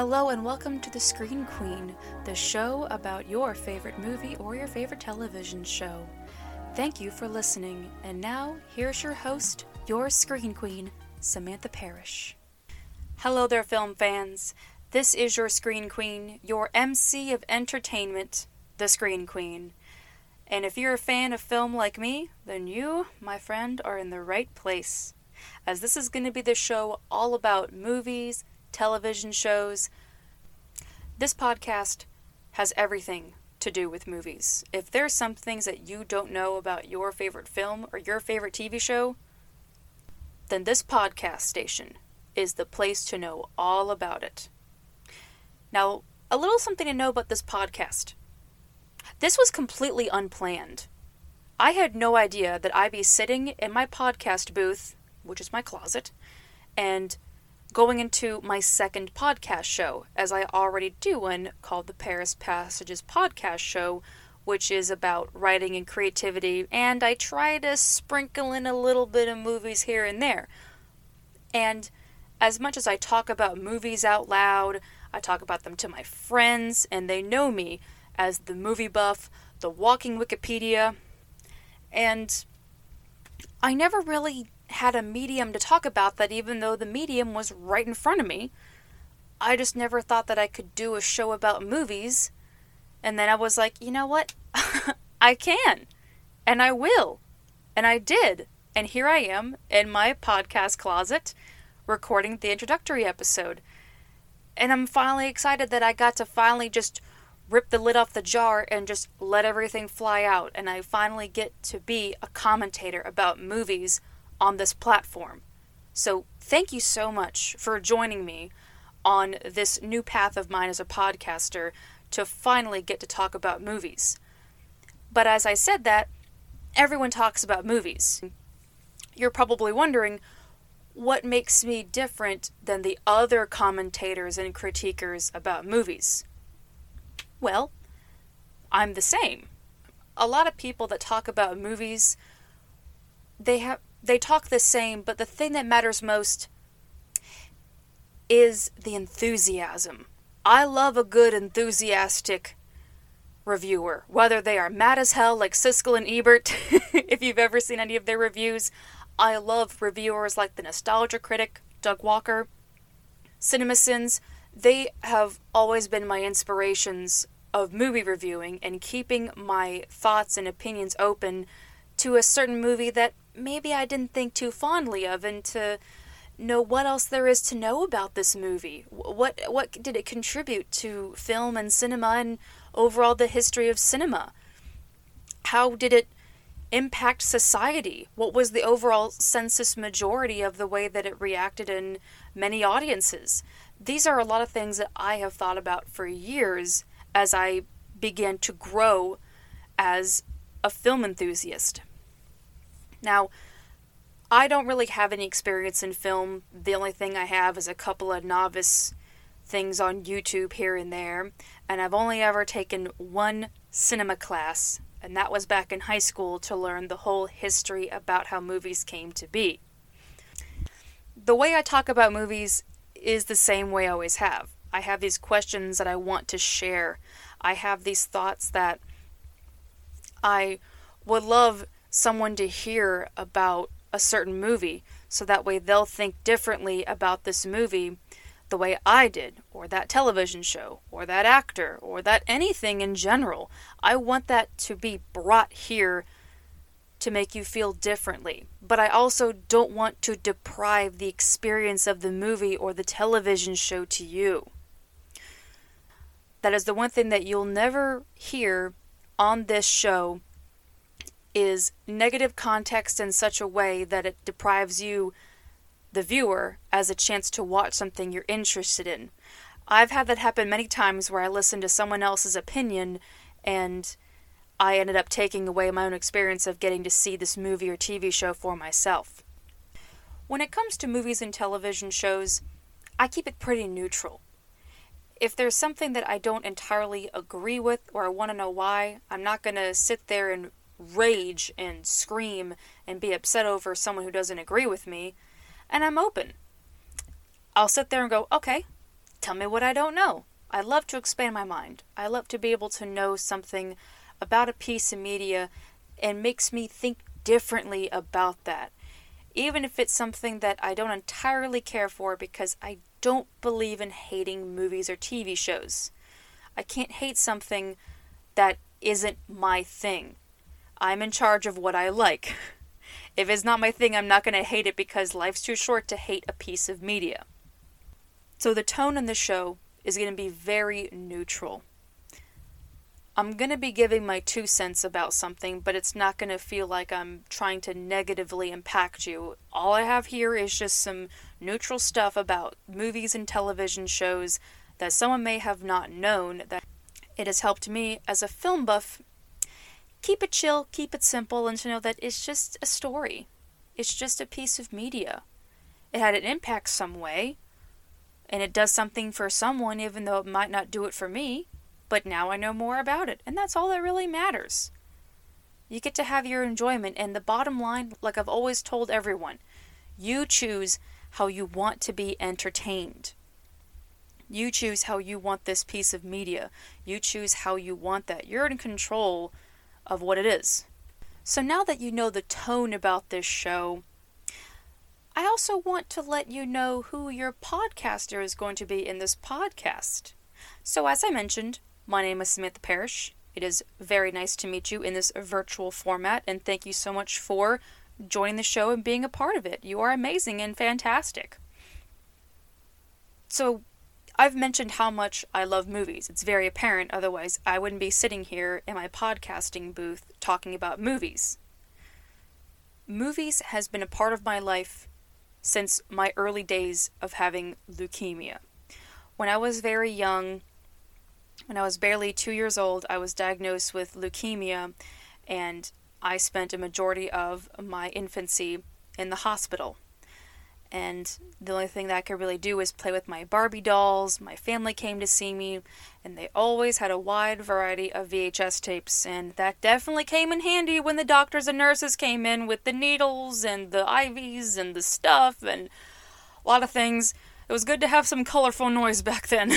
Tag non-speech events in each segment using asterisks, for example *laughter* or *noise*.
Hello and welcome to The Screen Queen, the show about your favorite movie or your favorite television show. Thank you for listening, and now here's your host, your Screen Queen, Samantha Parrish. Hello there, film fans. This is your Screen Queen, your MC of entertainment, The Screen Queen. And if you're a fan of film like me, then you, my friend, are in the right place. As this is going to be the show all about movies, television shows. This podcast has everything to do with movies. If there's some things that you don't know about your favorite film or your favorite TV show, then this podcast station is the place to know all about it. Now, a little something to know about this podcast. This was completely unplanned. I had no idea that I'd be sitting in my podcast booth, which is my closet, and going into my second podcast show, as I already do one called the Parrish Passages Podcast Show, which is about writing and creativity, and I try to sprinkle in a little bit of movies here and there. And as much as I talk about movies out loud, I talk about them to my friends, and they know me as the movie buff, the walking Wikipedia, and I never really had a medium to talk about that, even though the medium was right in front of me. I just never thought that I could do a show about movies. And then I was like, you know what? *laughs* I can. And I will. And I did. And here I am in my podcast closet recording the introductory episode. And I'm finally excited that I got to finally just rip the lid off the jar and just let everything fly out. And I finally get to be a commentator about movies on this platform. So, thank you so much for joining me on this new path of mine as a podcaster to finally get to talk about movies. But as I said that, everyone talks about movies. You're probably wondering what makes me different than the other commentators and critiquers about movies. Well, I'm the same. A lot of people that talk about movies they have they talk the same, but the thing that matters most is the enthusiasm. I love a good enthusiastic reviewer, whether they are mad as hell like Siskel and Ebert, *laughs* if you've ever seen any of their reviews. I love reviewers like the Nostalgia Critic, Doug Walker, CinemaSins. They have always been my inspirations of movie reviewing and keeping my thoughts and opinions open to a certain movie that maybe I didn't think too fondly of and to know what else there is to know about this movie. What what did it contribute to film and cinema and overall the history of cinema? How did it impact society? What was the overall census majority of the way that it reacted in many audiences? These are a lot of things that I have thought about for years as I began to grow as a film enthusiast. Now, I don't really have any experience in film. The only thing I have is a couple of novice things on YouTube here and there, and I've only ever taken one cinema class, and that was back in high school to learn the whole history about how movies came to be. The way I talk about movies is the same way I always have. I have these questions that I want to share. I have these thoughts that I would love someone to hear about a certain movie so that way they'll think differently about this movie the way I did, or that television show, or that actor, or that anything in general. I want that to be brought here to make you feel differently. But I also don't want to deprive the experience of the movie or the television show to you. That is the one thing that you'll never hear on this show is negative context in such a way that it deprives you, the viewer, as a chance to watch something you're interested in. I've had that happen many times where I listened to someone else's opinion and I ended up taking away my own experience of getting to see this movie or TV show for myself. When it comes to movies and television shows, I keep it pretty neutral. If there's something that I don't entirely agree with or I want to know why, I'm not going to sit there and rage and scream and be upset over someone who doesn't agree with me, and I'm open. I'll sit there and go, okay, tell me what I don't know. I love to expand my mind. I love to be able to know something about a piece of media and makes me think differently about that. Even if it's something that I don't entirely care for because I don't believe in hating movies or TV shows. I can't hate something that isn't my thing. I'm in charge of what I like. If it's not my thing, I'm not going to hate it because life's too short to hate a piece of media. So the tone in the show is going to be very neutral. I'm going to be giving my two cents about something, but it's not going to feel like I'm trying to negatively impact you. All I have here is just some neutral stuff about movies and television shows that someone may have not known that it has helped me as a film buff keep it chill, keep it simple, and to know that it's just a story. It's just a piece of media. It had an impact some way, and it does something for someone, even though it might not do it for me. But now I know more about it, and that's all that really matters. You get to have your enjoyment, and the bottom line, like I've always told everyone, you choose how you want to be entertained. You choose how you want this piece of media. You choose how you want that. You're in control of what it is. So now that you know the tone about this show, I also want to let you know who your podcaster is going to be in this podcast. So, as I mentioned, my name is Samantha Parrish. It is very nice to meet you in this virtual format, and thank you so much for joining the show and being a part of it. You are amazing and fantastic. So, I've mentioned how much I love movies. It's very apparent, otherwise, I wouldn't be sitting here in my podcasting booth talking about movies. Movies has been a part of my life since my early days of having leukemia. When I was very young, when I was barely two years old, I was diagnosed with leukemia, and I spent a majority of my infancy in the hospital and the only thing that I could really do was play with my Barbie dolls. My family came to see me, and they always had a wide variety of VHS tapes, and that definitely came in handy when the doctors and nurses came in with the needles and the IVs and the stuff and a lot of things. It was good to have some colorful noise *laughs* back then.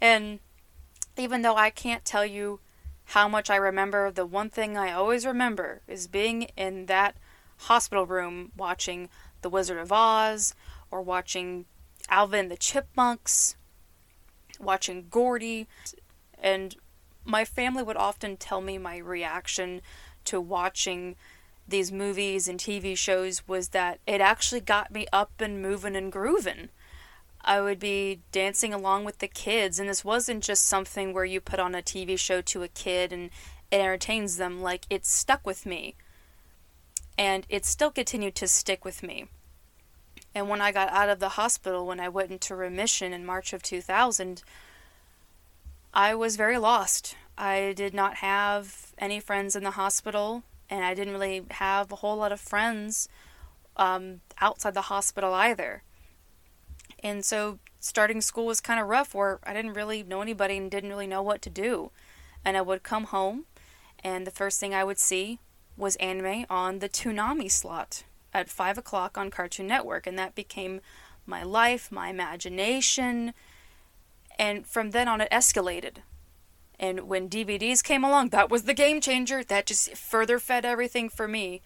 and even though I can't tell you how much I remember, the one thing I always remember is being in that hospital room watching the Wizard of Oz, or watching Alvin the Chipmunks, watching Gordy, and my family would often tell me my reaction to watching these movies and TV shows was that it actually got me up and moving and grooving. I would be dancing along with the kids, and this wasn't just something where you put on a TV show to a kid and it entertains them, like it stuck with me and it still continued to stick with me. And when I got out of the hospital, when I went into remission in March of 2000, I was very lost. I did not have any friends in the hospital, and I didn't really have a whole lot of friends um, outside the hospital either. And so starting school was kind of rough where I didn't really know anybody and didn't really know what to do. And I would come home, and the first thing I would see was anime on the Toonami slot at 5 o'clock on Cartoon Network, and that became my life, my imagination, and from then on it escalated. And when DVDs came along, that was the game changer. That just further fed everything for me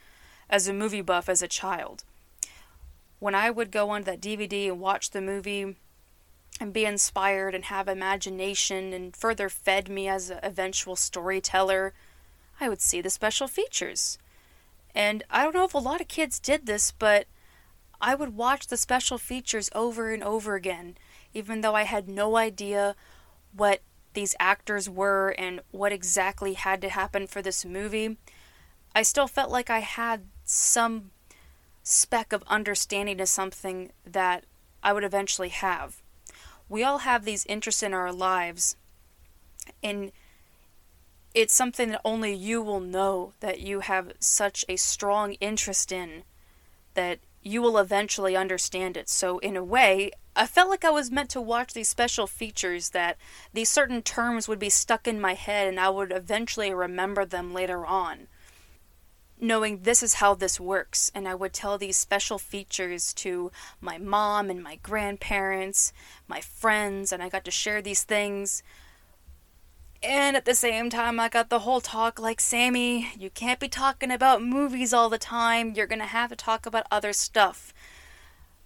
as a movie buff as a child. When I would go on that DVD and watch the movie and be inspired and have imagination and further fed me as an eventual storyteller, I would see the special features. And I don't know if a lot of kids did this, but I would watch the special features over and over again, even though I had no idea what these actors were and what exactly had to happen for this movie. I still felt like I had some speck of understanding to something that I would eventually have. We all have these interests in our lives, and it's something that only you will know that you have such a strong interest in that you will eventually understand it. So, in a way, I felt like I was meant to watch these special features that these certain terms would be stuck in my head and I would eventually remember them later on. knowing this is how this works. And I would tell these special features to my mom and my grandparents, my friends, and I got to share these things. And at the same time, I got the whole talk like, Sammy, you can't be talking about movies all the time. You're gonna have to talk about other stuff.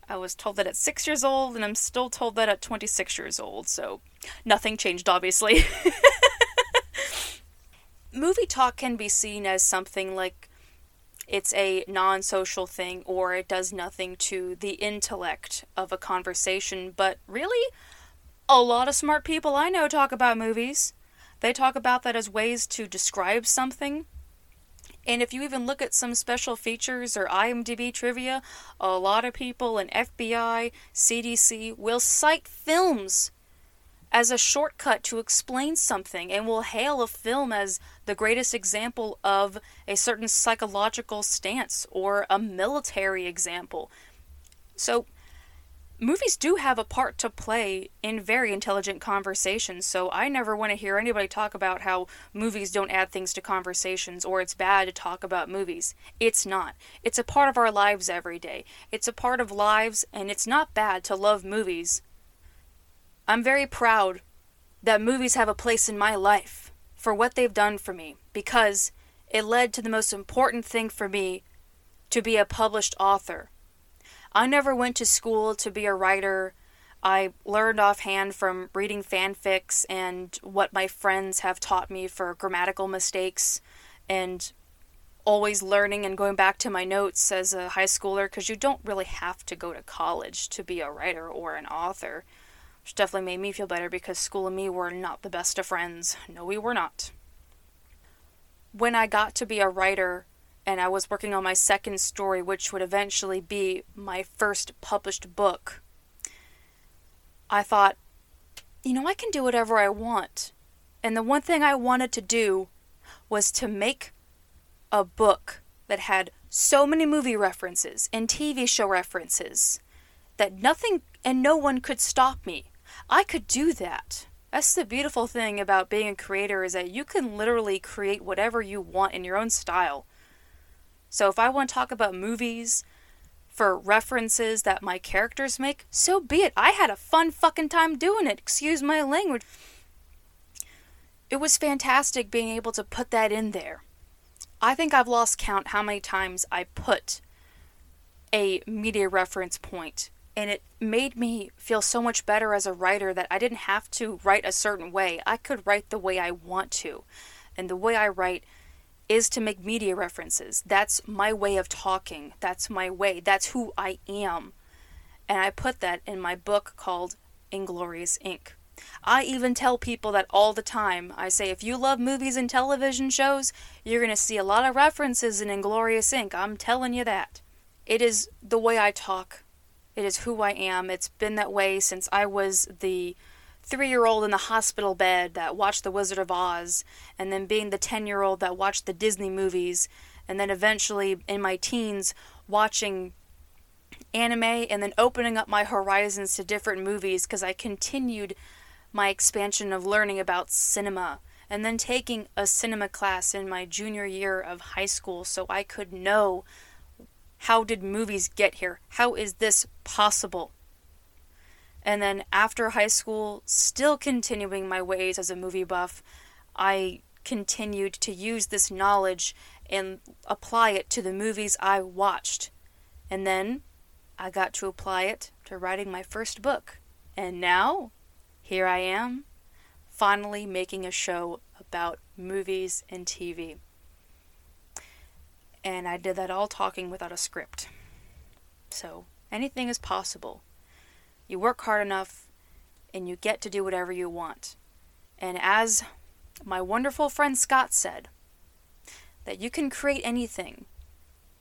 I was told that at six years old, and I'm still told that at 26 years old, so nothing changed, obviously. *laughs* Movie talk can be seen as something like it's a non social thing or it does nothing to the intellect of a conversation, but really, a lot of smart people I know talk about movies. They talk about that as ways to describe something. And if you even look at some special features or IMDb trivia, a lot of people in FBI, CDC will cite films as a shortcut to explain something and will hail a film as the greatest example of a certain psychological stance or a military example. So, movies do have a part to play in very intelligent conversations, so I never want to hear anybody talk about how movies don't add things to conversations or it's bad to talk about movies. It's not. It's a part of our lives every day. It's a part of lives, and it's not bad to love movies I'm very proud that movies have a place in my life for what they've done for me because it led to the most important thing for me to be a published author. I never went to school to be a writer. I learned offhand from reading fanfics and what my friends have taught me for grammatical mistakes and always learning and going back to my notes as a high schooler because you don't really have to go to college to be a writer or an author which definitely made me feel better because school and me were not the best of friends. No, we were not. When I got to be a writer and I was working on my second story, which would eventually be my first published book, I thought, you know, I can do whatever I want. And the one thing I wanted to do was to make a book that had so many movie references and TV show references that nothing and no one could stop me. I could do that. That's the beautiful thing about being a creator is that you can literally create whatever you want in your own style. So if I want to talk about movies for references that my characters make, so be it. I had a fun fucking time doing it. Excuse my language. It was fantastic being able to put that in there. I think I've lost count how many times I put a media reference point and it made me feel so much better as a writer that I didn't have to write a certain way. I could write the way I want to. And the way I write is to make media references. That's my way of talking. That's my way. That's who I am. And I put that in my book called Inglorious Ink. I even tell people that all the time. I say, if you love movies and television shows, you're going to see a lot of references in Inglorious Ink. I'm telling you that. It is the way I talk. It is who I am. It's been that way since I was the three year old in the hospital bed that watched The Wizard of Oz, and then being the 10 year old that watched the Disney movies, and then eventually in my teens watching anime and then opening up my horizons to different movies because I continued my expansion of learning about cinema and then taking a cinema class in my junior year of high school so I could know how did movies get here? How is this possible? And then after high school, still continuing my ways as a movie buff, I continued to use this knowledge and apply it to the movies I watched. And then I got to apply it to writing my first book. And now, here I am, finally making a show about movies and TV and I did that all talking without a script. So, anything is possible. You work hard enough and you get to do whatever you want. And as my wonderful friend Scott said, that you can create anything.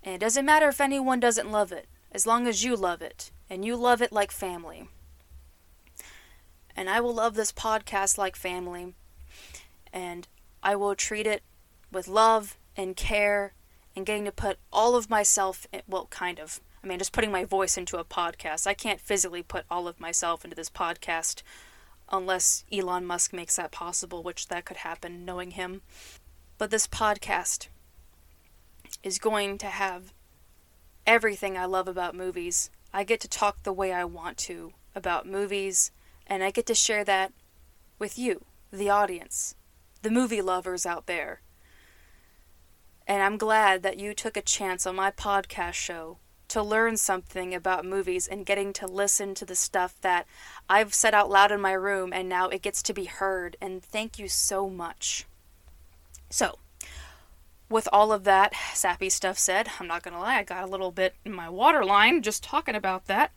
And it doesn't matter if anyone doesn't love it, as long as you love it, and you love it like family. And I will love this podcast like family, and I will treat it with love and care and getting to put all of myself, in, well, kind of. I mean, just putting my voice into a podcast. I can't physically put all of myself into this podcast unless Elon Musk makes that possible, which that could happen knowing him. But this podcast is going to have everything I love about movies. I get to talk the way I want to about movies, and I get to share that with you, the audience, the movie lovers out there. And I'm glad that you took a chance on my podcast show to learn something about movies and getting to listen to the stuff that I've said out loud in my room and now it gets to be heard. And thank you so much. So, with all of that sappy stuff said, I'm not gonna lie, I got a little bit in my waterline just talking about that.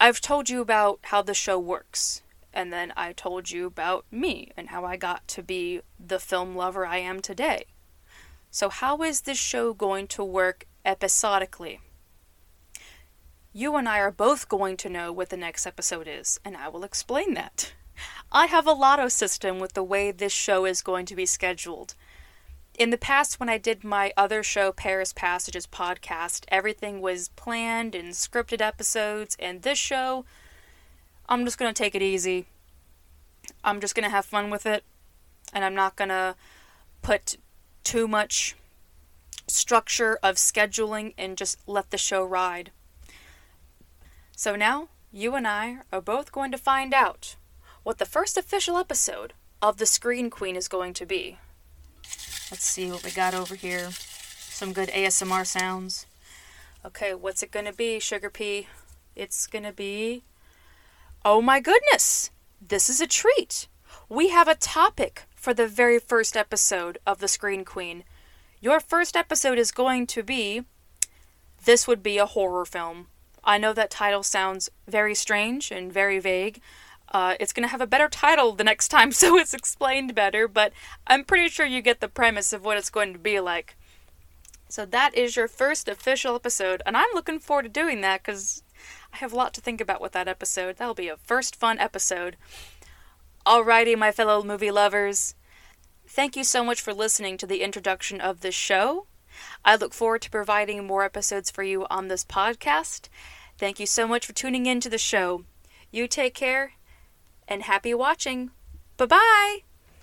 I've told you about how the show works, and then I told you about me and how I got to be the film lover I am today. So, how is this show going to work episodically? You and I are both going to know what the next episode is, and I will explain that. I have a lotto system with the way this show is going to be scheduled in the past, when I did my other show, Parrish Passages podcast, everything was planned and scripted episodes. And this show, I'm just going to take it easy. I'm just going to have fun with it. And I'm not going to put too much structure of scheduling and just let the show ride. So now, you and I are both going to find out what the first official episode of The Screen Queen is going to be. Let's see what we got over here. Some good ASMR sounds. Okay, what's it gonna be, Sugar Pea? It's gonna be. Oh my goodness! This is a treat! We have a topic for the very first episode of The Screen Queen. Your first episode is going to be. This would be a horror film. I know that title sounds very strange and very vague, uh, it's going to have a better title the next time, *laughs* so it's explained better, but I'm pretty sure you get the premise of what it's going to be like. So that is your first official episode, and I'm looking forward to doing that because I have a lot to think about with that episode. That'll be a first fun episode. Alrighty, my fellow movie lovers. Thank you so much for listening to the introduction of this show. I look forward to providing more episodes for you on this podcast. Thank you so much for tuning in to the show. You take care and happy watching. Bye bye!